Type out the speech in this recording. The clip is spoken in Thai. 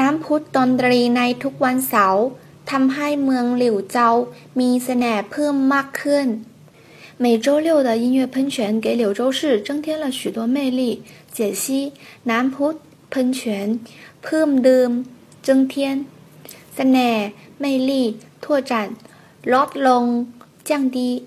น้ำพุดนตรีในทุกวันเสาร์ทำให้เมืองหลิวเจามีเสน่ห์เพิ่มมากขึ้น每周六的音乐喷泉给柳州市增添了许多魅力。解析：南พุ喷泉เพิ่มเดิม增添เสน่ห์魅力拓展ลดลง降低